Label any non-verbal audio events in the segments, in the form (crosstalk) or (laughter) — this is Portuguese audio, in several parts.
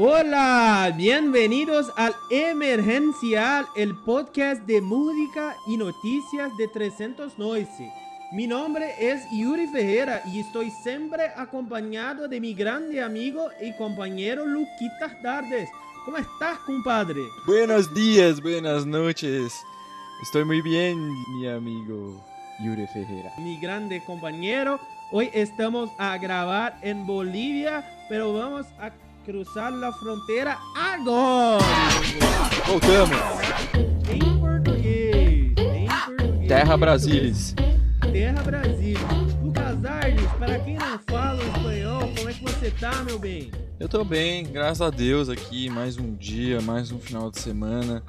Hola, bienvenidos al Emergencial, el podcast de música y noticias de 309. Mi nombre es Yuri Ferreira y estoy siempre acompañado de mi grande amigo y compañero Luquitas Dardes. ¿Cómo estás, compadre? Buenos días, buenas noches. Estoy muy bien, mi amigo Yuri Ferreira. Mi grande compañero, hoy estamos a grabar en Bolivia, pero vamos a cruzar la frontera agora. Voltamos. Em português, em português. Terra Brasilis. Terra Brasil. Lucas para quem não fala espanhol, como é que você tá, meu bem? Eu tô bem, graças a Deus aqui, mais um dia, mais um final de semana.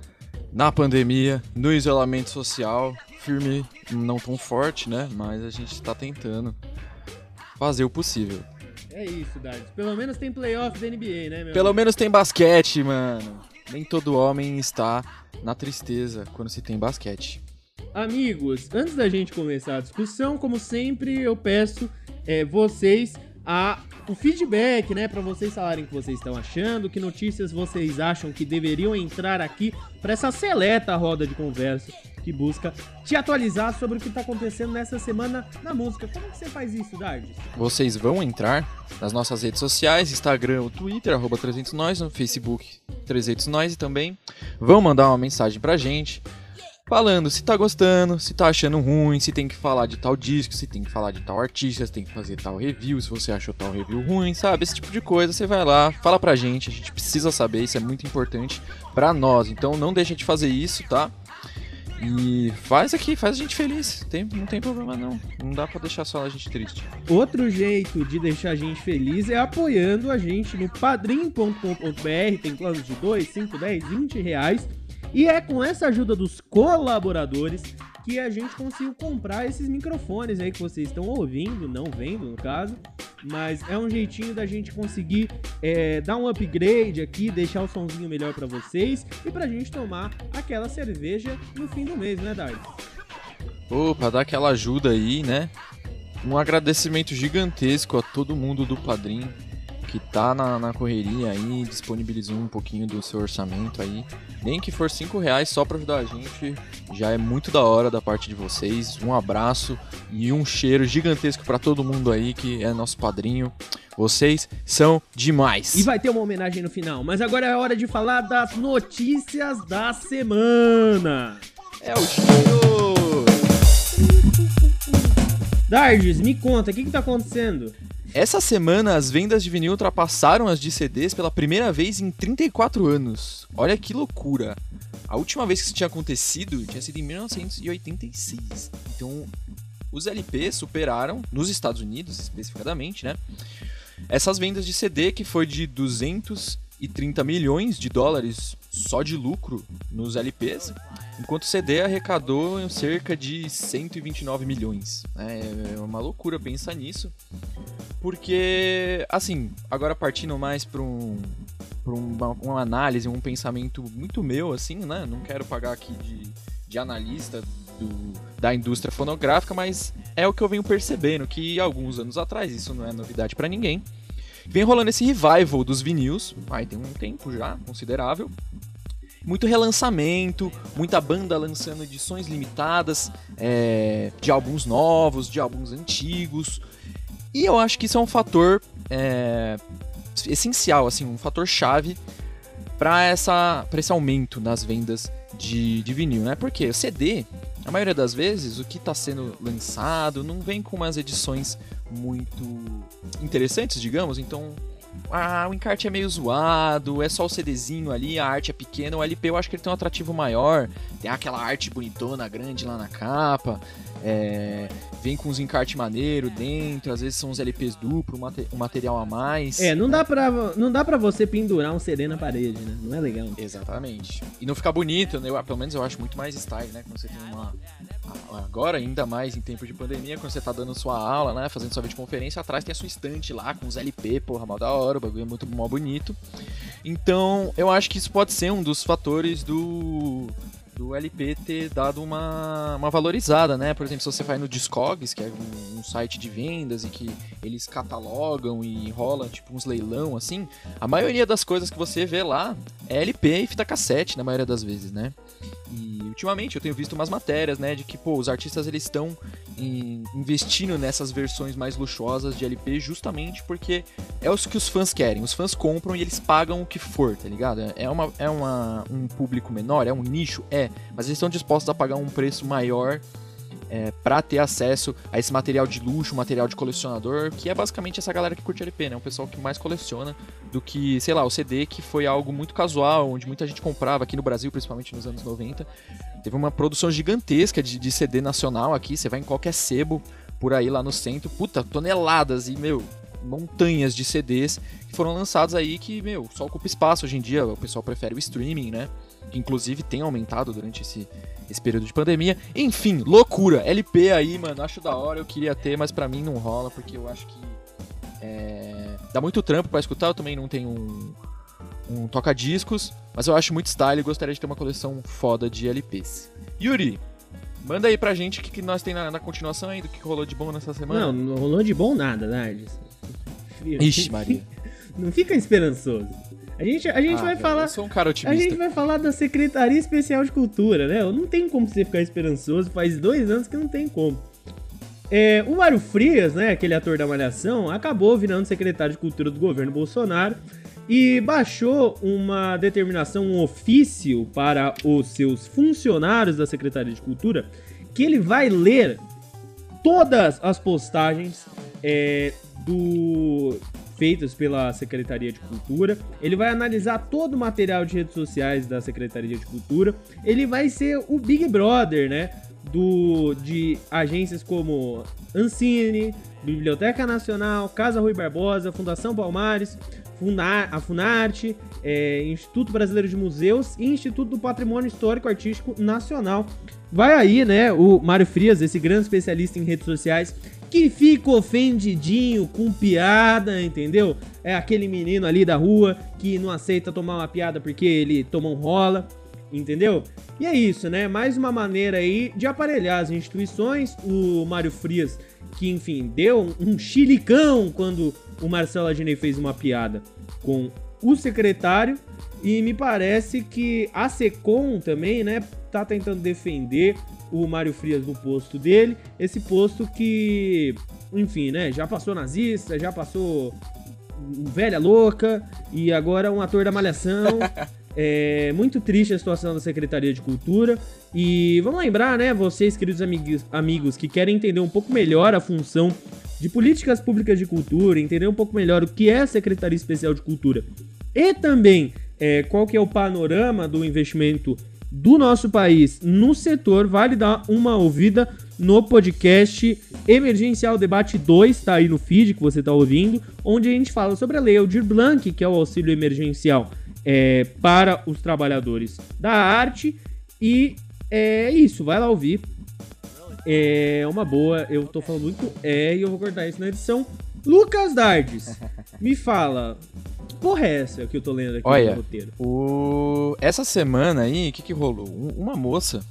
Na pandemia, no isolamento social, firme, não tão forte, né? Mas a gente tá tentando fazer o possível. É isso, Dardes. Pelo menos tem playoffs da NBA, né, meu? Pelo menos tem basquete, mano. Nem todo homem está na tristeza quando se tem basquete. Amigos, antes da gente começar a discussão, como sempre, eu peço é, vocês a o feedback, né, para vocês falarem o que vocês estão achando, que notícias vocês acham que deveriam entrar aqui para essa seleta roda de conversa que busca te atualizar sobre o que tá acontecendo nessa semana na música. Como que você faz isso, Dardes? Vocês vão entrar nas nossas redes sociais, Instagram Twitter, arroba 300nós, no Facebook 300nós e também vão mandar uma mensagem pra gente falando se tá gostando, se tá achando ruim, se tem que falar de tal disco, se tem que falar de tal artista, se tem que fazer tal review, se você achou tal review ruim, sabe? Esse tipo de coisa, você vai lá, fala pra gente, a gente precisa saber, isso é muito importante pra nós. Então não deixa de fazer isso, tá? E faz aqui, faz a gente feliz. Tem, não tem problema não. Não dá pra deixar só a gente triste. Outro jeito de deixar a gente feliz é apoiando a gente no padrim.com.br. Tem planos de 2, 5, 10, 20 reais. E é com essa ajuda dos colaboradores que a gente conseguiu comprar esses microfones aí que vocês estão ouvindo, não vendo no caso. Mas é um jeitinho da gente conseguir é, dar um upgrade aqui, deixar o sonzinho melhor pra vocês e pra gente tomar aquela cerveja no fim do mês, né, Dardo? Opa, dá aquela ajuda aí, né? Um agradecimento gigantesco a todo mundo do Padrim que tá na, na correria aí, disponibilizou um pouquinho do seu orçamento aí. Nem que for 5 reais só pra ajudar a gente, já é muito da hora da parte de vocês. Um abraço e um cheiro gigantesco pra todo mundo aí que é nosso padrinho. Vocês são demais. E vai ter uma homenagem no final, mas agora é hora de falar das notícias da semana. É o cheiro! Dardes, me conta, o que que tá acontecendo? Essa semana, as vendas de vinil ultrapassaram as de CDs pela primeira vez em 34 anos. Olha que loucura! A última vez que isso tinha acontecido tinha sido em 1986. Então, os LPs superaram, nos Estados Unidos especificadamente, né? Essas vendas de CD que foi de 230 milhões de dólares só de lucro nos LPs, enquanto o CD arrecadou cerca de 129 milhões. É uma loucura pensar nisso, porque, assim, agora partindo mais para um, pra uma, uma análise, um pensamento muito meu, assim, né? Não quero pagar aqui de, de analista do, da indústria fonográfica, mas é o que eu venho percebendo que alguns anos atrás, isso não é novidade para ninguém, vem rolando esse revival dos vinis, aí tem um tempo já considerável. Muito relançamento, muita banda lançando edições limitadas é, de álbuns novos, de álbuns antigos. E eu acho que isso é um fator é, essencial, assim, um fator chave para esse aumento nas vendas de, de vinil, né? Porque o CD, a maioria das vezes, o que está sendo lançado não vem com umas edições muito interessantes, digamos. Então, ah, o encarte é meio zoado, é só o CDzinho ali, a arte é pequena. O LP eu acho que ele tem um atrativo maior, tem aquela arte bonitona, grande lá na capa. É, vem com uns encarte maneiro dentro, às vezes são uns LPs duplo, um, mate- material a mais. É, não dá, pra, não dá pra você pendurar um CD na parede, né? Não é legal. Exatamente. E não ficar bonito, né? Eu, pelo menos eu acho muito mais style, né? Quando você tem uma. Agora, ainda mais em tempo de pandemia, quando você tá dando sua aula, né? Fazendo sua videoconferência, atrás tem a sua estante lá com os LP, porra, mal da hora, o bagulho é muito mal bonito. Então, eu acho que isso pode ser um dos fatores do. Do LP ter dado uma, uma valorizada, né? Por exemplo, se você vai no Discogs, que é um, um, site de vendas e que eles catalogam e rola tipo uns leilão assim, a maioria das coisas que você vê lá é LP e fita cassete na maioria das vezes, né? E ultimamente eu tenho visto umas matérias, né, de que pô, os artistas eles estão investindo nessas versões mais luxuosas de LP justamente porque é os que os fãs querem. Os fãs compram e eles pagam o que for, tá ligado? É uma é uma, um público menor, é um nicho, é, mas eles estão dispostos a pagar um preço maior é, para ter acesso a esse material de luxo, material de colecionador, que é basicamente essa galera que curte LP, né? O pessoal que mais coleciona do que, sei lá, o CD, que foi algo muito casual, onde muita gente comprava aqui no Brasil, principalmente nos anos 90. Teve uma produção gigantesca de, de CD nacional aqui, você vai em qualquer sebo por aí lá no centro, puta, toneladas e, meu, montanhas de CDs que foram lançados aí que, meu, só ocupa espaço hoje em dia, o pessoal prefere o streaming, né? Que inclusive tem aumentado durante esse, esse período de pandemia. Enfim, loucura. LP aí, mano, acho da hora, eu queria ter, mas para mim não rola, porque eu acho que é... dá muito trampo para escutar, eu também não tenho um, um toca-discos, mas eu acho muito style e gostaria de ter uma coleção foda de LPs. Yuri, manda aí pra gente o que, que nós tem na, na, continuação aí, do que rolou de bom nessa semana. Não, não rolou de bom nada, Nardes. Ixi, Maria. (laughs) Não fica esperançoso. A gente, a gente ah, vai velho, falar. Eu sou um cara otimista. A gente vai falar da Secretaria Especial de Cultura, né? Não tem como você ficar esperançoso, faz dois anos que não tem como. É, o Mário Frias, né, aquele ator da Malhação, acabou virando secretário de Cultura do governo Bolsonaro e baixou uma determinação, um ofício para os seus funcionários da Secretaria de Cultura, que ele vai ler todas as postagens é, do feitas pela Secretaria de Cultura. Ele vai analisar todo o material de redes sociais da Secretaria de Cultura. Ele vai ser o Big Brother, né? Do, de agências como Ancine, Biblioteca Nacional, Casa Rui Barbosa, Fundação Palmares, Funar, a Funarte, é, Instituto Brasileiro de Museus e Instituto do Patrimônio Histórico Artístico Nacional. Vai aí, né, o Mário Frias, esse grande especialista em redes sociais, que fica ofendidinho com piada, entendeu? É aquele menino ali da rua que não aceita tomar uma piada porque ele tomou um rola, entendeu? E é isso, né? Mais uma maneira aí de aparelhar as instituições. O Mário Frias, que enfim, deu um chilicão quando o Marcelo Agenei fez uma piada com o secretário. E me parece que a Secom também, né, tá tentando defender o Mário Frias no posto dele. Esse posto que, enfim, né, já passou nazista, já passou velha louca e agora um ator da Malhação. (laughs) É muito triste a situação da Secretaria de Cultura. E vamos lembrar, né, vocês, queridos amigos, amigos, que querem entender um pouco melhor a função de políticas públicas de cultura, entender um pouco melhor o que é a Secretaria Especial de Cultura e também é, qual que é o panorama do investimento do nosso país no setor, vale dar uma ouvida no podcast Emergencial Debate 2, tá aí no feed que você tá ouvindo, onde a gente fala sobre a Lei Aldir Blanc, que é o auxílio emergencial é, para os trabalhadores da arte. E é isso, vai lá ouvir. É uma boa, eu tô falando muito é e eu vou cortar isso na edição. Lucas Dardes, (laughs) me fala, porra é essa que eu tô lendo aqui Olha, no roteiro? O... Essa semana aí, o que que rolou? Uma moça,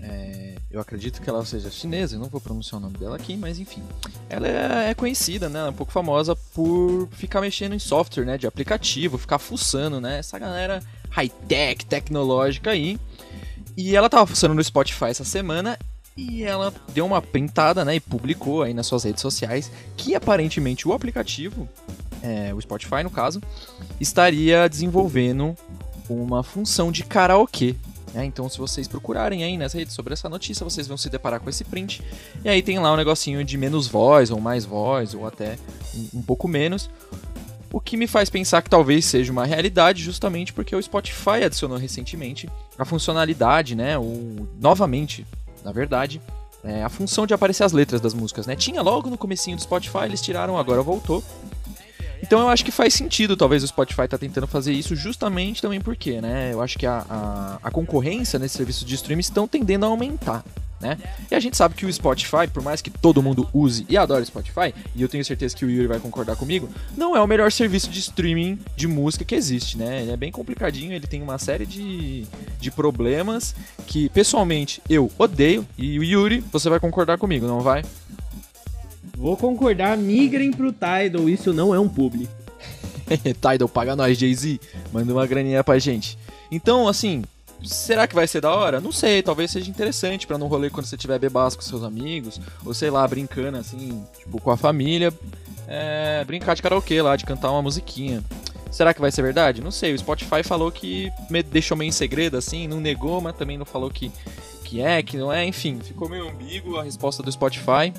é... eu acredito que ela seja chinesa, eu não vou pronunciar o nome dela aqui, mas enfim. Ela é conhecida, né? É um pouco famosa por ficar mexendo em software, né? De aplicativo, ficar fuçando, né? Essa galera high-tech, tecnológica aí. E ela tava fuçando no Spotify essa semana e ela deu uma printada, né, e publicou aí nas suas redes sociais que aparentemente o aplicativo é, o Spotify no caso, estaria desenvolvendo uma função de karaokê. Né? Então, se vocês procurarem aí nas redes sobre essa notícia, vocês vão se deparar com esse print. E aí tem lá um negocinho de menos voz, ou mais voz, ou até um, um pouco menos. O que me faz pensar que talvez seja uma realidade, justamente porque o Spotify adicionou recentemente a funcionalidade, né? Ou novamente, na verdade, é, a função de aparecer as letras das músicas, né? Tinha logo no comecinho do Spotify, eles tiraram, agora voltou. Então eu acho que faz sentido, talvez o Spotify tá tentando fazer isso justamente também porque, né? Eu acho que a, a, a concorrência nesse serviço de streaming estão tendendo a aumentar. né? E a gente sabe que o Spotify, por mais que todo mundo use e adore o Spotify, e eu tenho certeza que o Yuri vai concordar comigo, não é o melhor serviço de streaming de música que existe, né? Ele é bem complicadinho, ele tem uma série de, de problemas que, pessoalmente, eu odeio. E o Yuri, você vai concordar comigo, não vai? Vou concordar, migrem pro Tidal, isso não é um publi. (laughs) Tidal, paga nós, Jay-Z. Manda uma graninha pra gente. Então, assim, será que vai ser da hora? Não sei, talvez seja interessante para não rolê quando você tiver bebaço com seus amigos, ou sei lá, brincando assim, tipo, com a família, é, brincar de karaokê lá, de cantar uma musiquinha. Será que vai ser verdade? Não sei, o Spotify falou que me deixou meio em segredo assim, não negou, mas também não falou que, que é, que não é, enfim, ficou meio ambíguo a resposta do Spotify.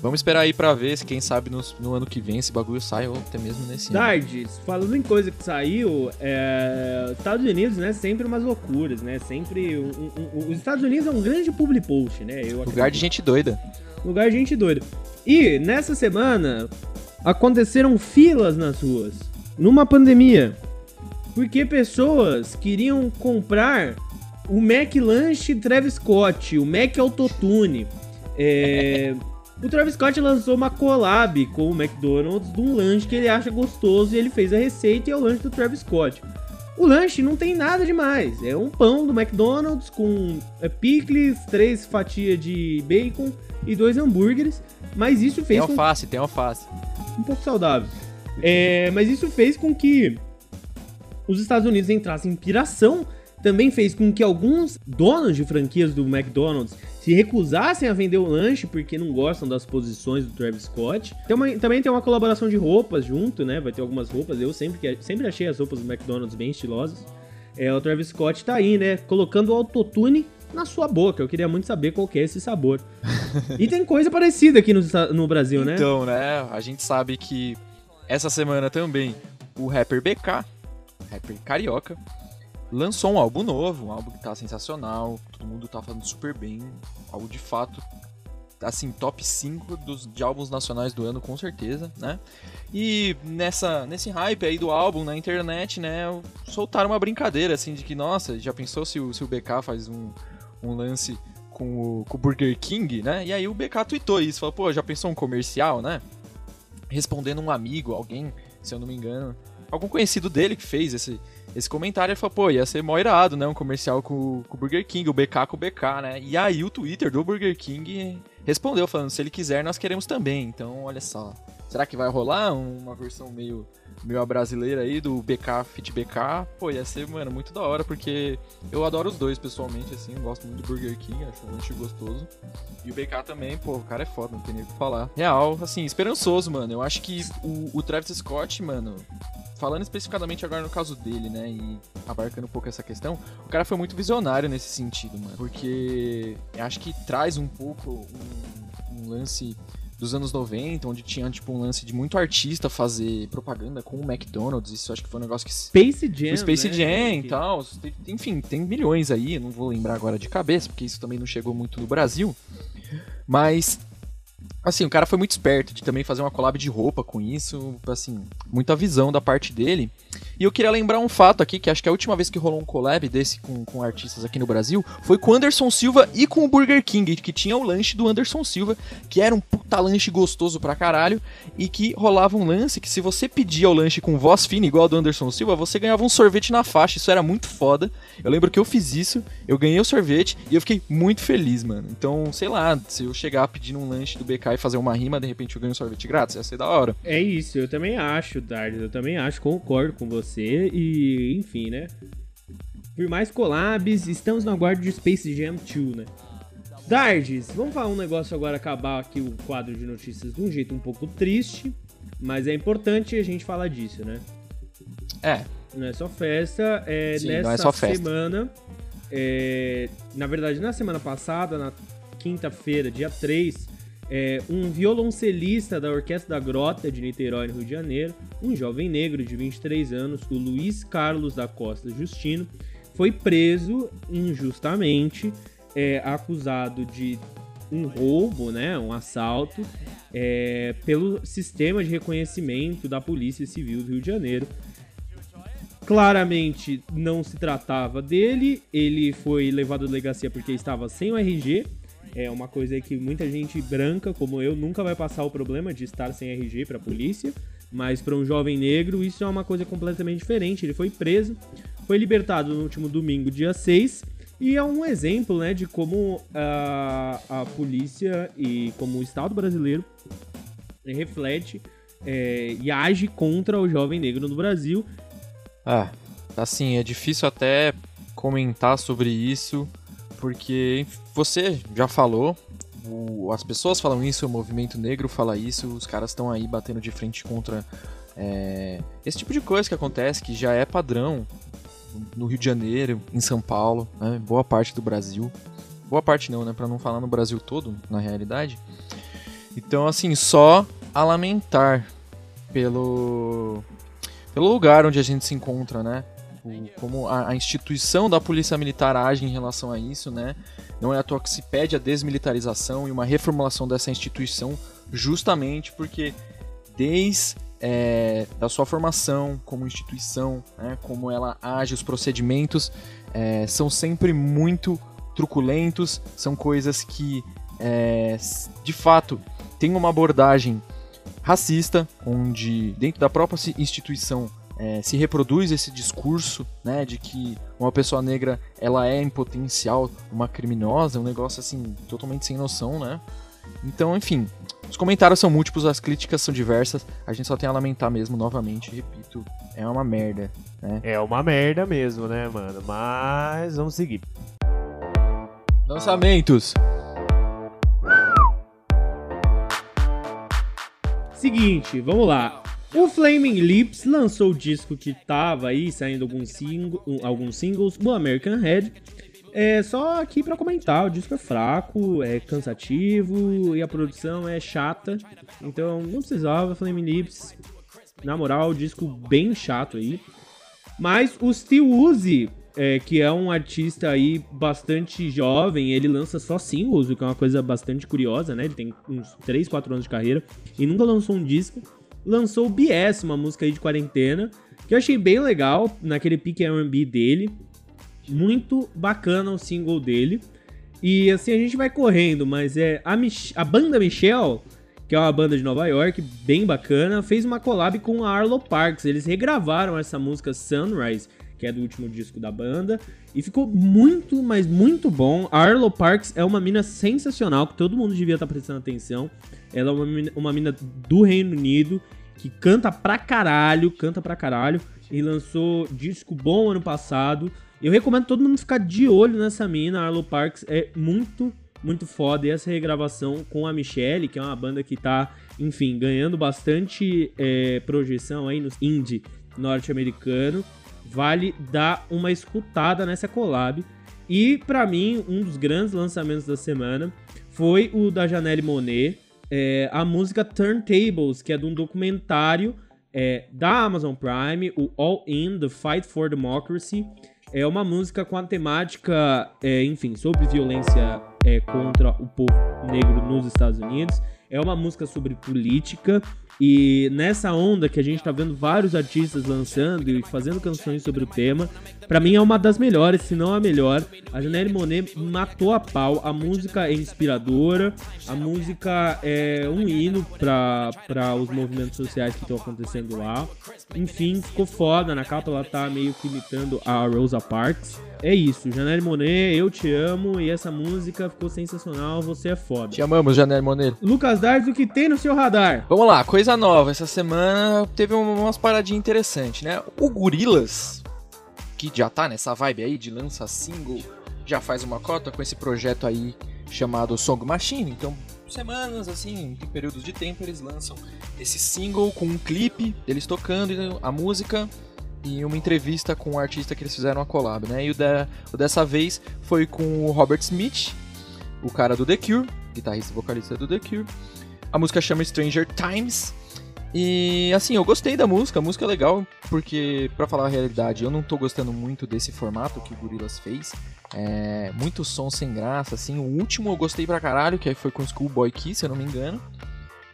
Vamos esperar aí pra ver se, quem sabe, no, no ano que vem esse bagulho sai ou até mesmo nesse ano. Dardes, falando em coisa que saiu, é, Estados Unidos, né, sempre umas loucuras, né, sempre... Um, um, um, os Estados Unidos é um grande public post, né, eu Lugar de gente doida. Lugar de gente doida. E, nessa semana, aconteceram filas nas ruas, numa pandemia, porque pessoas queriam comprar o Mac Lunch Travis Scott, o Mac Autotune, é... (laughs) O Travis Scott lançou uma collab com o McDonald's de um lanche que ele acha gostoso e ele fez a receita e é o lanche do Travis Scott. O lanche não tem nada demais, é um pão do McDonald's com é, picles, três fatias de bacon e dois hambúrgueres, mas isso fez tem alface, com... tem alface. Um pouco saudável. É, mas isso fez com que os Estados Unidos entrassem em piração também fez com que alguns donos de franquias do McDonald's se recusassem a vender o lanche porque não gostam das posições do Travis Scott. Tem uma, também tem uma colaboração de roupas junto, né? Vai ter algumas roupas. Eu sempre, sempre achei as roupas do McDonald's bem estilosas. É, o Travis Scott tá aí, né? Colocando o autotune na sua boca. Eu queria muito saber qual é esse sabor. (laughs) e tem coisa parecida aqui no, no Brasil, né? Então, né? A gente sabe que essa semana também o rapper BK, rapper carioca, lançou um álbum novo, um álbum que tá sensacional, todo mundo tá falando super bem, algo de fato assim, top 5 dos, de álbuns nacionais do ano, com certeza, né? E nessa, nesse hype aí do álbum na internet, né, soltaram uma brincadeira, assim, de que, nossa, já pensou se o, se o BK faz um, um lance com o, com o Burger King, né? E aí o BK tweetou isso, falou, pô, já pensou um comercial, né? Respondendo um amigo, alguém, se eu não me engano, algum conhecido dele que fez esse, esse comentário, ele falou, pô, ia ser mó irado, né? Um comercial com, com o Burger King, o BK com o BK, né? E aí o Twitter do Burger King respondeu, falando, se ele quiser, nós queremos também. Então, olha só. Será que vai rolar uma versão meio, meio brasileira aí do BK Fit BK? Pô, ia ser, mano, muito da hora, porque eu adoro os dois pessoalmente, assim, gosto muito do Burger King, acho um lanche gostoso. E o BK também, pô, o cara é foda, não tem nem o que falar. Real, assim, esperançoso, mano. Eu acho que o, o Travis Scott, mano, falando especificamente agora no caso dele, né, e abarcando um pouco essa questão, o cara foi muito visionário nesse sentido, mano, porque acho que traz um pouco um, um lance dos anos 90, onde tinha tipo um lance de muito artista fazer propaganda com o McDonald's, isso acho que foi um negócio que Space Jam, Space né? Jam e tal, enfim, tem milhões aí, não vou lembrar agora de cabeça, porque isso também não chegou muito no Brasil. Mas Assim, o cara foi muito esperto de também fazer uma collab de roupa com isso, assim, muita visão da parte dele. E eu queria lembrar um fato aqui, que acho que a última vez que rolou um collab desse com, com artistas aqui no Brasil foi com o Anderson Silva e com o Burger King, que tinha o lanche do Anderson Silva, que era um puta lanche gostoso pra caralho, e que rolava um lance que se você pedia o lanche com voz fina, igual a do Anderson Silva, você ganhava um sorvete na faixa, isso era muito foda. Eu lembro que eu fiz isso, eu ganhei o sorvete e eu fiquei muito feliz, mano. Então, sei lá, se eu chegar pedindo um lanche do BK e fazer uma rima, de repente eu ganho um sorvete grátis, ia ser da hora. É isso, eu também acho, Dardes, eu também acho, concordo com você e, enfim, né? Por mais collabs, estamos na guarda de Space Jam 2, né? Dardes, vamos falar um negócio agora, acabar aqui o quadro de notícias de um jeito um pouco triste, mas é importante a gente falar disso, né? É. Não é só festa, é Sim, nessa é só festa. semana, é, na verdade, na semana passada, na quinta-feira, dia 3, é, um violoncelista da Orquestra da Grota de Niterói, no Rio de Janeiro, um jovem negro de 23 anos, o Luiz Carlos da Costa Justino, foi preso injustamente, é, acusado de um roubo, né, um assalto, é, pelo sistema de reconhecimento da Polícia Civil do Rio de Janeiro. Claramente não se tratava dele, ele foi levado à delegacia porque estava sem o RG É uma coisa que muita gente branca, como eu, nunca vai passar o problema de estar sem RG para a polícia. Mas para um jovem negro, isso é uma coisa completamente diferente. Ele foi preso, foi libertado no último domingo, dia 6, e é um exemplo né, de como a, a polícia e como o Estado brasileiro reflete é, e age contra o jovem negro no Brasil. Ah, assim, é difícil até comentar sobre isso, porque você já falou, o, as pessoas falam isso, o movimento negro fala isso, os caras estão aí batendo de frente contra é, esse tipo de coisa que acontece, que já é padrão no Rio de Janeiro, em São Paulo, né, boa parte do Brasil. Boa parte não, né, para não falar no Brasil todo, na realidade. Então, assim, só a lamentar pelo pelo lugar onde a gente se encontra, né? O, como a, a, instituição da polícia militar age em relação a isso, né? Não é à toa que se pede a desmilitarização e uma reformulação dessa instituição, justamente porque desde é, da sua formação como instituição, né, como ela age, os procedimentos é, são sempre muito truculentos, são coisas que é, de fato têm uma abordagem racista, onde dentro da própria instituição é, se reproduz esse discurso, né, de que uma pessoa negra ela é em potencial uma criminosa, um negócio assim totalmente sem noção, né? Então, enfim, os comentários são múltiplos, as críticas são diversas, a gente só tem a lamentar mesmo, novamente, repito, é uma merda, né? É uma merda mesmo, né, mano? Mas vamos seguir. Lançamentos. Seguinte, vamos lá. O Flaming Lips lançou o disco que tava aí saindo alguns, sing alguns singles, o American Head. É só aqui para comentar, o disco é fraco, é cansativo e a produção é chata. Então não precisava Flaming Lips. Na moral, disco bem chato aí. Mas o Steel Uzi, é, que é um artista aí bastante jovem, ele lança só singles, o que é uma coisa bastante curiosa, né? Ele tem uns 3, 4 anos de carreira e nunca lançou um disco lançou o BS, uma música aí de quarentena, que eu achei bem legal, naquele pique R&B dele. Muito bacana o single dele. E assim, a gente vai correndo, mas é a, Mich a banda Michelle, que é uma banda de Nova York, bem bacana, fez uma collab com a Arlo Parks. Eles regravaram essa música Sunrise, que é do último disco da banda, e ficou muito, mas muito bom. A Arlo Parks é uma mina sensacional, que todo mundo devia estar prestando atenção. Ela é uma mina, uma mina do Reino Unido que canta pra caralho, canta pra caralho, e lançou disco bom ano passado. Eu recomendo todo mundo ficar de olho nessa mina, Arlo Parks é muito, muito foda. E essa regravação com a Michelle, que é uma banda que tá, enfim, ganhando bastante é, projeção aí no indie norte-americano, vale dar uma escutada nessa collab. E para mim, um dos grandes lançamentos da semana foi o da Janelle Monet, é, a música Turntables, que é de um documentário é, da Amazon Prime, o All In, The Fight for Democracy. É uma música com a temática, é, enfim, sobre violência é, contra o povo negro nos Estados Unidos. É uma música sobre política e nessa onda que a gente tá vendo vários artistas lançando e fazendo canções sobre o tema, para mim é uma das melhores, se não a melhor. A Janelle Monet matou a pau, a música é inspiradora, a música é um hino para os movimentos sociais que estão acontecendo lá. Enfim, ficou foda, na capa ela tá meio que imitando a Rosa Parks. É isso, Janelle Monet, eu te amo e essa música ficou sensacional, você é foda. Te amamos, Janelle Monet. Lucas Dardes, o que tem no seu radar? Vamos lá, coisa nova. Essa semana teve umas paradinhas interessantes, né? O Gorilas, que já tá nessa vibe aí de lança single, já faz uma cota com esse projeto aí chamado Song Machine. Então, semanas assim, em períodos de tempo, eles lançam esse single com um clipe deles tocando a música e uma entrevista com o artista que eles fizeram a collab, né? E o, de, o dessa vez foi com o Robert Smith, o cara do The Cure, guitarrista e vocalista do The Cure. A música chama Stranger Times. E assim, eu gostei da música, a música é legal, porque, para falar a realidade, eu não tô gostando muito desse formato que o Gorillaz fez. É, muito som sem graça, assim. O último eu gostei pra caralho, que foi com Schoolboy Key, se eu não me engano.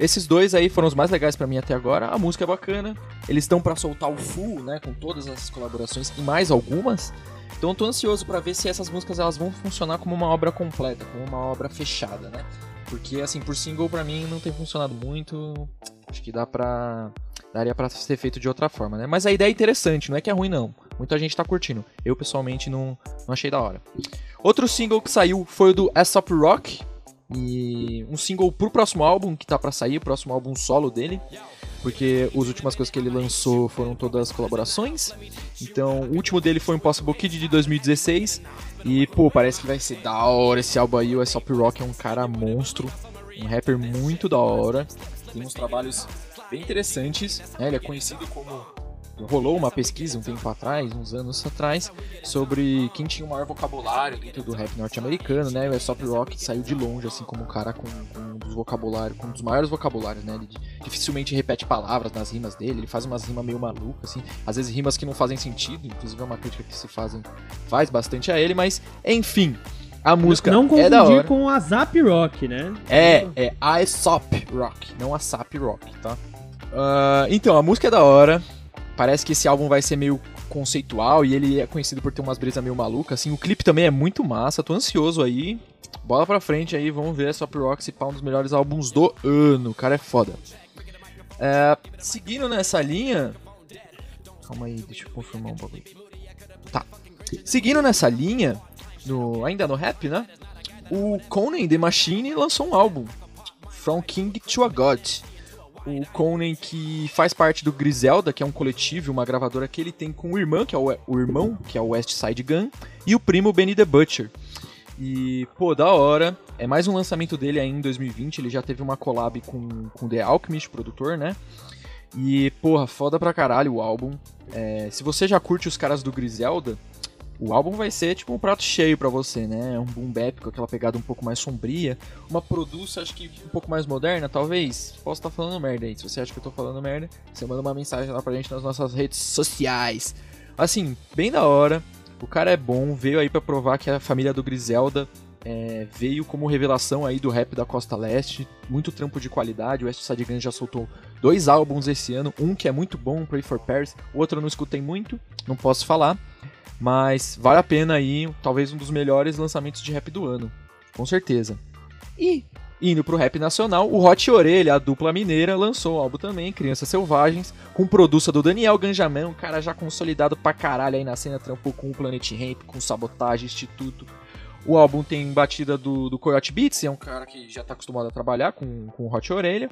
Esses dois aí foram os mais legais pra mim até agora. A música é bacana. Eles estão pra soltar o full, né, com todas essas colaborações e mais algumas. Então eu tô ansioso pra ver se essas músicas elas vão funcionar como uma obra completa, como uma obra fechada, né? Porque assim, por single pra mim não tem funcionado muito. Acho que dá pra daria pra ser feito de outra forma, né? Mas a ideia é interessante, não é que é ruim não. Muita gente tá curtindo. Eu pessoalmente não, não achei da hora. Outro single que saiu foi o do Aesop Rock, e um single pro próximo álbum que tá para sair, o próximo álbum solo dele, porque as últimas coisas que ele lançou foram todas colaborações. Então, o último dele foi Impossible Kid de 2016 e pô, parece que vai ser da hora esse álbum aí. O Aesop Rock é um cara monstro, um rapper muito da hora. Tem uns trabalhos bem interessantes, né? Ele é conhecido como rolou uma pesquisa um tempo atrás, uns anos atrás, sobre quem tinha o maior vocabulário dentro do rap norte-americano, né? O Aesop Rock saiu de longe, assim, como um cara com, com um dos vocabulários, com um dos maiores vocabulários, né? Dificilmente repete palavras nas rimas dele, ele faz umas rimas meio malucas, assim, às vezes rimas que não fazem sentido, inclusive é uma crítica que se fazem, faz bastante a ele, mas, enfim, a música não é da confundir hora. com a Zap Rock, né? É, é Aesop Rock, não a Sap Rock, tá? Ah, então, a música é da hora. Parece que esse álbum vai ser meio conceitual e ele é conhecido por ter umas brisas meio malucas, assim. O clipe também é muito massa, tô ansioso aí. Bola pra frente aí, vamos ver Aesop Rock se pá um dos melhores álbuns do ano. O cara é foda. É, seguindo nessa linha... Calma aí, deixa eu confirmar um bagulho. Tá. Seguindo nessa linha, no, ainda no rap, né? O Conan The Machine lançou um álbum, From King to a God. O Conan que faz parte do Griselda, que é um coletivo, uma gravadora que ele tem com o irmão, que é o, o irmão, que é o West Side Gun, e o primo Benny the Butcher. E, pô, da hora. É mais um lançamento dele aí em 2020. Ele já teve uma collab com, com The Alchemist, produtor, né? E, porra, foda pra caralho o álbum. É, se você já curte os caras do Griselda, o álbum vai ser tipo um prato cheio pra você, né? Um boom bap com aquela pegada um pouco mais sombria. Uma produção, acho que um pouco mais moderna, talvez. Posso estar falando merda aí. Se você acha que eu tô falando merda, você manda uma mensagem lá pra gente nas nossas redes sociais. Assim, bem da hora. O cara é bom, veio aí pra provar que a família do Griselda é, veio como revelação aí do rap da Costa Leste. Muito trampo de qualidade. O West Side Gun já soltou dois álbuns esse ano. Um que é muito bom, Pray for Paris. O outro eu não escutei muito, não posso falar. Mas vale a pena aí, talvez um dos melhores lançamentos de rap do ano. Com certeza. E indo pro rap nacional, o Hot Orelha, a dupla mineira, lançou um álbum também, Crianças Selvagens, com produção do Daniel Ganjamin, um cara já consolidado pra caralho aí na cena, trampou com o Planet Ramp, com Sabotagem, Instituto. O álbum tem batida do, do Coyote Beats, é um cara que já tá acostumado a trabalhar com, com o Hot Orelha.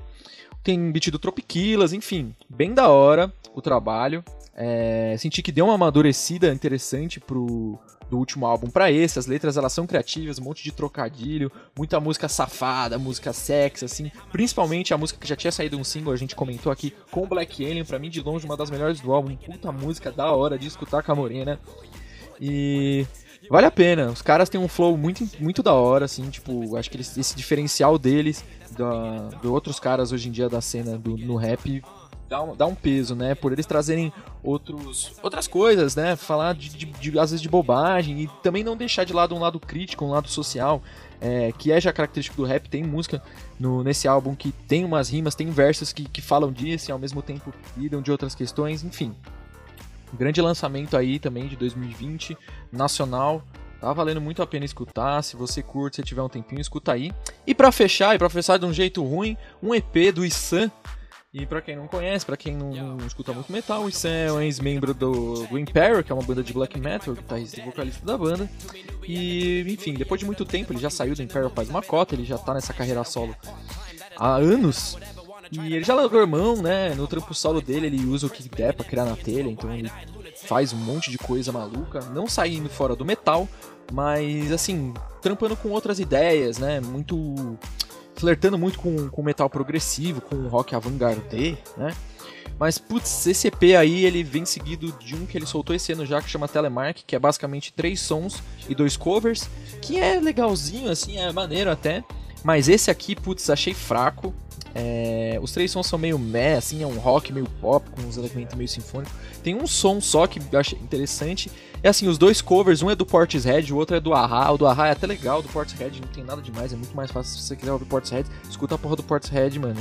Tem beat do Tropiquilas, enfim, bem da hora o trabalho. É, senti que deu uma amadurecida interessante pro do último álbum pra esse. As letras elas são criativas, um monte de trocadilho, muita música safada, música sexy, assim. Principalmente a música que já tinha saído um single, a gente comentou aqui, com Black Alien, pra mim de longe uma das melhores do álbum. Puta música da hora de escutar com a Morena. E vale a pena. Os caras têm um flow muito, muito da hora, assim, tipo, acho que eles, esse diferencial deles, da, de outros caras hoje em dia da cena do, no rap, dá um, dá um peso, né? Por eles trazerem outros, outras coisas, né? Falar de, de, de, às vezes de bobagem e também não deixar de lado um lado crítico, um lado social, é, que é já característico do rap. Tem música no, nesse álbum que tem umas rimas, tem versos que, que falam disso e ao mesmo tempo lidam de outras questões, enfim. Grande lançamento aí também de 2020, nacional. Tá valendo muito a pena escutar. Se você curte, se tiver um tempinho, escuta aí. E para fechar, e pra fechar de um jeito ruim, um EP do Issan. E pra quem não conhece, pra quem não, não escuta muito metal, o Issan é um ex-membro do, do Imperial, que é uma banda de black metal, guitarrista e vocalista da banda. E, enfim, depois de muito tempo, ele já saiu do Imperial faz uma cota, ele já tá nessa carreira solo há anos. E ele já largou mão, né? No trampo solo dele, ele usa o que der pra criar na telha, então ele faz um monte de coisa maluca, não saindo fora do metal, mas assim, trampando com outras ideias, né? Muito. Flertando muito com, com metal progressivo, com rock avant-garde, né? Mas, putz, esse EP aí, ele vem seguido de um que ele soltou esse ano já, que chama Telemark, que é basicamente três sons e dois covers, que é legalzinho, assim, é maneiro até. Mas esse aqui, putz, achei fraco. É, os três sons são meio meh, assim, é um rock meio pop, com uns elementos meio sinfônicos. Tem um som só que eu achei interessante. É assim, os dois covers, um é do Portishead, o outro é do Ahá. O do Ahá é até legal, o do Portishead não tem nada demais, é muito mais fácil se você quiser ouvir Portishead. Escuta a porra do Portishead, mano.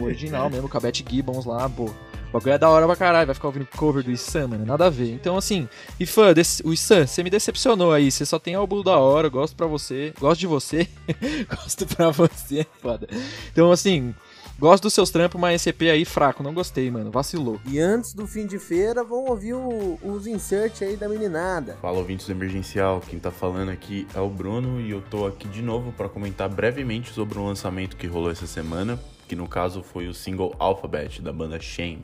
O original (laughs) mesmo, com a Beth Gibbons lá, pô. O bagulho é da hora pra caralho, vai ficar ouvindo cover do Issan, mano, nada a ver. Então, assim, e fã, desse, o Issan, você me decepcionou aí, você só tem álbum da hora, gosto pra você, gosto de você, (laughs) gosto pra você, é foda. Então, assim, Gosto dos seus trampos, mas esse EP aí fraco, não gostei, mano. Vacilou. E antes do fim de feira, vão ouvir o, os insert aí da meninada. Fala ouvintes do Emergencial, quem tá falando aqui é o Bruno e eu tô aqui de novo para comentar brevemente sobre um lançamento que rolou essa semana, que no caso foi o single Alphabet da banda Shame.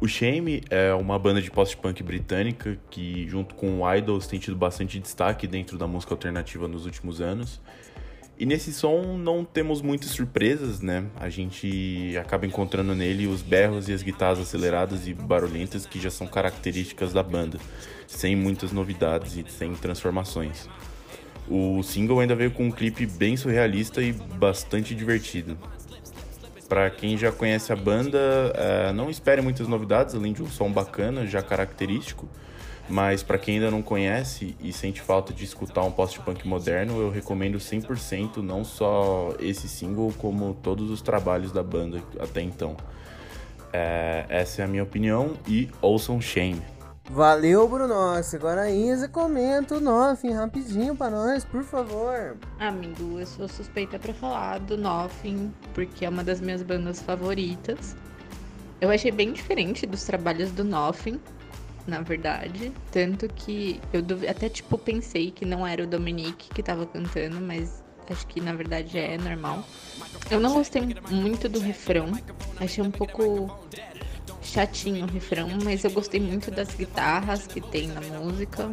O Shame é uma banda de post-punk britânica que, junto com o Idols, tem tido bastante destaque dentro da música alternativa nos últimos anos. E nesse som não temos muitas surpresas, né? A gente acaba encontrando nele os berros e as guitarras aceleradas e barulhentas que já são características da banda, sem muitas novidades e sem transformações. O single ainda veio com um clipe bem surrealista e bastante divertido. Para quem já conhece a banda, é, não espere muitas novidades, além de um som bacana, já característico. Mas para quem ainda não conhece e sente falta de escutar um post-punk moderno, eu recomendo 100% não só esse single, como todos os trabalhos da banda até então. É, essa é a minha opinião e ouçam Shame. Valeu, Bruno. Agora a Isa comenta o Nothing rapidinho pra nós, por favor. Amigo, eu sou suspeita para falar do Nothing, porque é uma das minhas bandas favoritas. Eu achei bem diferente dos trabalhos do Nothing, na verdade. Tanto que eu até, tipo, pensei que não era o Dominique que tava cantando, mas acho que na verdade é normal. Eu não gostei muito do refrão, achei um pouco chatinho o refrão, mas eu gostei muito das guitarras que tem na música.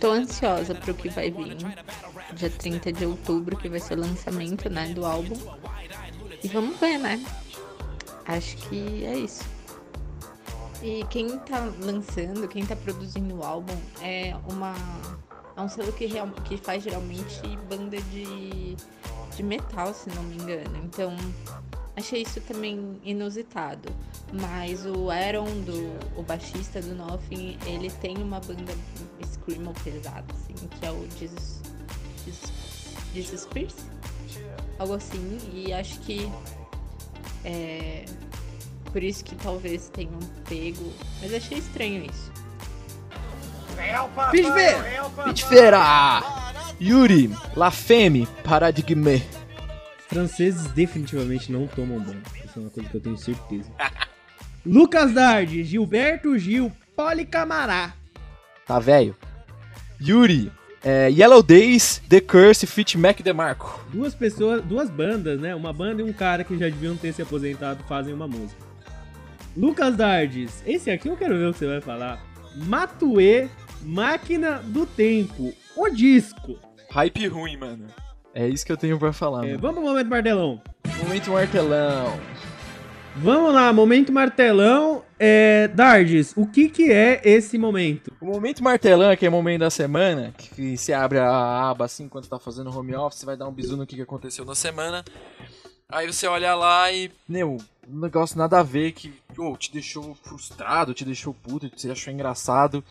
Tô ansiosa pro que vai vir. Dia 30 de outubro, que vai ser o lançamento, né, do álbum. E vamos ver, né? Acho que é isso. E quem tá lançando, quem tá produzindo o álbum é uma. É um selo que, real, que faz geralmente banda de, de metal, se não me engano. Então, Achei isso também inusitado. Mas o Aaron, do, o baixista do Nothing, ele tem uma banda screamo pesada, assim, que é o Jesus, Jesus, Jesus Pierce? Algo assim. E acho que é por isso que talvez tenham pego. Mas achei estranho isso. Pitfeira! Yuri, La Femme, Paradigme. Franceses definitivamente não tomam banho. Isso é uma coisa que eu tenho certeza. (laughs) Lucas Dardi, Gilberto Gil, Policamará. Tá velho? Yuri, é, Yellow Days, The Curse, Fit Mac DeMarco. Duas pessoas, duas bandas, né? Uma banda e um cara que já deviam ter se aposentado fazem uma música. Lucas Dardes, esse aqui eu quero ver o que você vai falar. Matue, Máquina do Tempo, o disco. Hype ruim, mano. É isso que eu tenho pra falar. É, vamos pro momento martelão. Momento martelão. Vamos lá, momento martelão. É, Dardes, o que que é esse momento? O momento martelão é que é o momento da semana, que você abre a aba assim quando tá fazendo home office, vai dar um bisu no que aconteceu na semana. Aí você olha lá e, meu, um negócio nada a ver que oh, te deixou frustrado, te deixou puto, te achou engraçado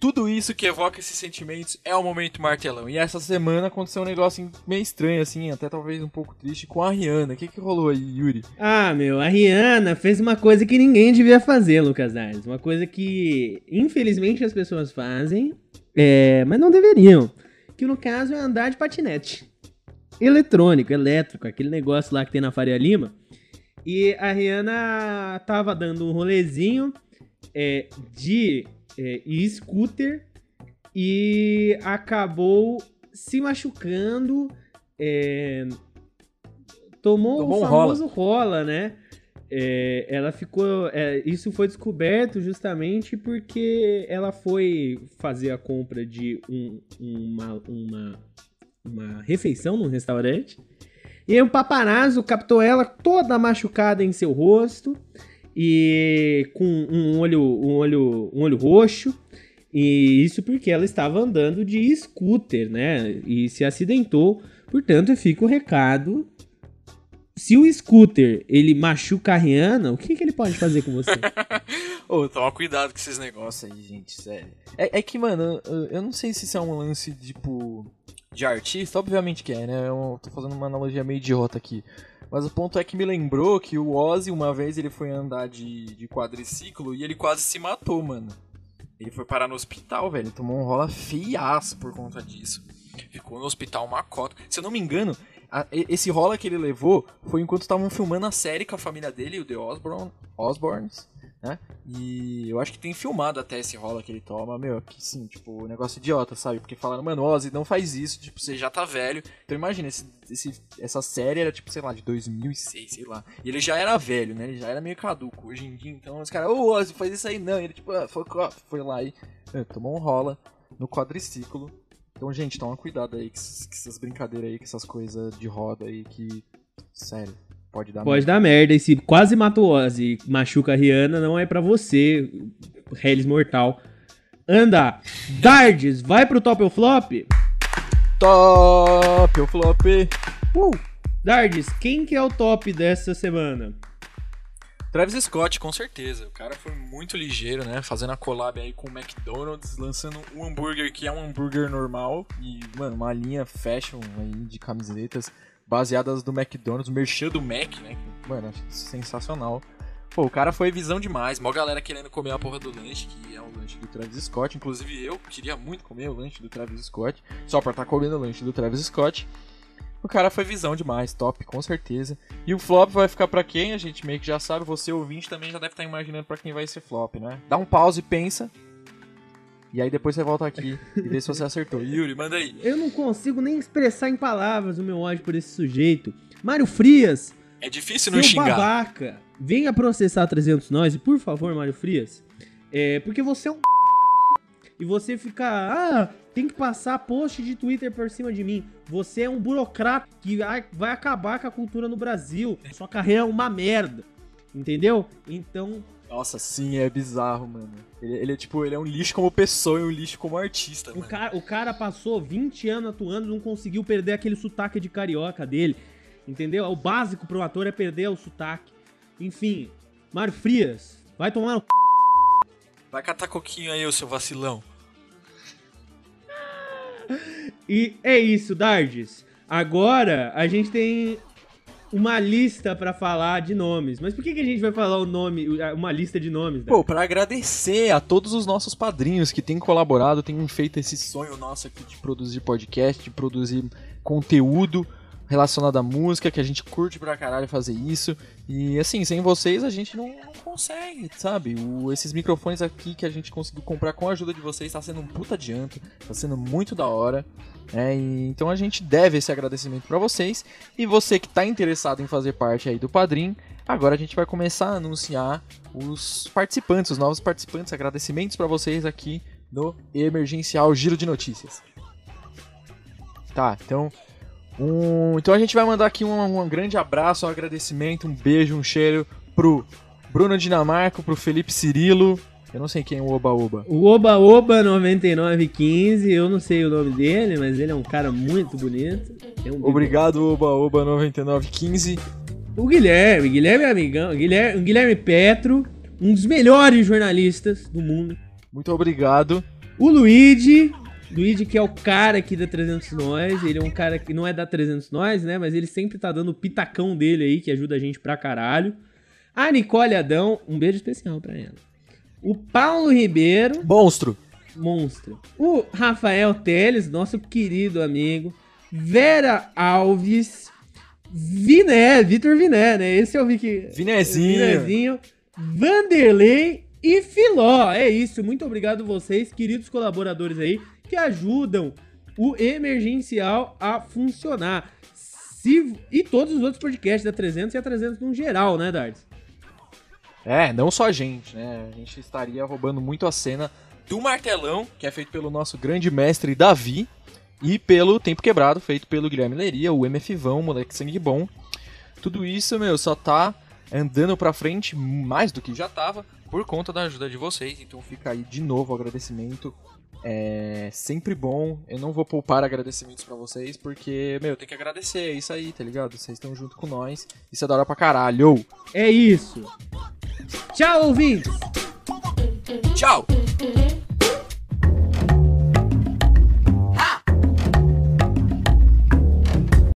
tudo isso que evoca esses sentimentos é o momento martelão. E essa semana aconteceu um negócio meio estranho, assim, até talvez um pouco triste, com a Rihanna. O que, que rolou aí, Yuri? Ah, meu, a Rihanna fez uma coisa que ninguém devia fazer, Lucas Arnes. Uma coisa que, infelizmente, as pessoas fazem, é, mas não deveriam. Que no caso é andar de patinete. Eletrônico, elétrico, aquele negócio lá que tem na Faria Lima. E a Rihanna tava dando um rolezinho é, de é, scooter e acabou se machucando. É, tomou, tomou o famoso rola. rola, né? É, ela ficou. É, isso foi descoberto justamente porque ela foi fazer a compra de um, uma, uma, uma refeição num restaurante. E aí o paparazzo captou ela toda machucada em seu rosto e com um olho, um olho, um olho roxo. E isso porque ela estava andando de scooter, né? E se acidentou. Portanto, fica o recado se o scooter ele machuca a Rihanna, o que, que ele pode fazer com você? (laughs) Ô, toma cuidado com esses negócios aí, gente, sério. É, é que, mano, eu, eu não sei se isso é um lance, tipo, de artista, obviamente que é, né? Eu tô fazendo uma analogia meio idiota aqui. Mas o ponto é que me lembrou que o Ozzy, uma vez, ele foi andar de, de quadriciclo e ele quase se matou, mano. Ele foi parar no hospital, velho. Tomou um rola feiaço por conta disso. Ficou no hospital uma cota. Se eu não me engano, a- esse rola que ele levou foi enquanto estavam filmando a série com a família dele, o The Osborne, Osborns, né? E eu acho que tem filmado até esse rola que ele toma, meu, que sim, tipo, negócio idiota, sabe? Porque falaram, mano, Ozzy, não faz isso, tipo, você já tá velho. Então imagina, esse, esse- essa série era, tipo, sei lá, de 2006, sei lá. E ele já era velho, né? Ele já era meio caduco. Hoje em dia, então, os caras, ô, Ozzy, faz isso aí não. E ele, tipo, ah, off. Foi lá e tomou um rola no quadriciclo. Então, gente, toma cuidado aí com essas brincadeiras aí, com essas coisas de roda aí que, sério, pode dar Pode dar merda. E se quase matou o Ozzy e machuca a Rihanna, não é pra você, Hellis Mortal. Anda. Dardes, vai pro top ou flop? Top, o flop. Uh! Dardes, quem que é o top dessa semana? Travis Scott, com certeza. O cara foi muito ligeiro, né? Fazendo a collab aí com o McDonald's, lançando um hambúrguer que é um hambúrguer normal. E, mano, uma linha fashion aí de camisetas baseadas do McDonald's, o merchan do Mac, né? Mano, sensacional. Pô, o cara foi visão demais. Mó galera querendo comer a porra do lanche, que é o lanche do Travis Scott. Inclusive eu queria muito comer o lanche do Travis Scott, só pra estar comendo o lanche do Travis Scott. O cara foi visão demais, top, com certeza. E o flop vai ficar pra quem? A gente meio que já sabe. Você ouvinte também já deve estar imaginando pra quem vai ser flop, né? Dá um pause e pensa. E aí depois você volta aqui e vê se você acertou. (laughs) Yuri, manda aí. Eu não consigo nem expressar em palavras o meu ódio por esse sujeito. Mário Frias, É difícil seu não xingar. babaca, venha processar 300 nós, e por favor, Mário Frias. É, porque você é um (laughs) e você fica, ah, tem que passar post de Twitter por cima de mim. Você é um burocrata que vai vai acabar com a cultura no Brasil. Sua carreira é uma merda. Entendeu? Então, Nossa, sim, é bizarro, mano. Ele, ele é tipo, ele é um lixo como pessoa e um lixo como artista, o mano. cara, o cara passou 20 anos atuando e não conseguiu perder aquele sotaque de carioca dele. Entendeu? O básico pro ator é perder o sotaque. Enfim, Mário Frias, vai tomar no c... Vai catar coquinho aí, ô seu vacilão. E é isso, Dardes. Agora a gente tem uma lista pra falar de nomes. Mas por que, que a gente vai falar o nome, uma lista de nomes? Pô, pra agradecer a todos os nossos padrinhos que têm colaborado, têm feito esse sonho nosso aqui de produzir podcast, de produzir conteúdo relacionado à música, que a gente curte pra caralho fazer isso. E assim, sem vocês a gente não, não consegue, sabe? O- esses microfones aqui que a gente conseguiu comprar com a ajuda de vocês tá sendo um puta adianto, tá sendo muito da hora. É, e então a gente deve esse agradecimento pra vocês. E você que tá interessado em fazer parte aí do Padrim, agora a gente vai começar a anunciar os participantes, os novos participantes. Agradecimentos pra vocês aqui no Emergencial Giro de Notícias. Tá, então. Um, então a gente vai mandar aqui um, um grande abraço, um agradecimento, um beijo, um cheiro pro Bruno Dinamarco, pro Felipe Cirilo. Eu não sei quem é o Oba Oba. O Oba Oba 9915, eu não sei o nome dele, mas ele é um cara muito bonito. Um. Obrigado, Oba Oba 9915. O Guilherme, Guilherme é amigão, Guilherme, Guilherme Petro, um dos melhores jornalistas do mundo. Muito obrigado. O Luigi, Luigi que é o cara aqui da 300 Nós, ele é um cara que não é da 300 Nós, né, mas ele sempre tá dando o pitacão dele aí, que ajuda a gente pra caralho. A Nicole Adão, um beijo especial pra ela. O Paulo Ribeiro, Monstro. monstro. O Rafael Teles, nosso querido amigo. Vera Alves. Viné, Vitor Viné, né? Esse é o Vicky. Vinezinho. Vinezinho. Vanderlei e Filó. É isso. Muito obrigado vocês, queridos colaboradores aí, que ajudam o emergencial a funcionar. Se... E todos os outros podcasts da 300 e a 300 no geral, né, Dardes? É, não só a gente, né? A gente estaria roubando muito a cena do martelão, que é feito pelo nosso grande mestre Davi, e pelo Tempo Quebrado, feito pelo Guilherme Leria, o MF Vão, moleque sangue bom. Tudo isso, meu, só tá andando pra frente mais do que já tava por conta da ajuda de vocês. Então fica aí de novo o agradecimento. É sempre bom. Eu não vou poupar agradecimentos pra vocês, porque, meu, tem que agradecer. É isso aí, tá ligado? Vocês estão junto com nós. Isso é da hora pra caralho. É isso. Tchau, ouvintes! Tchau!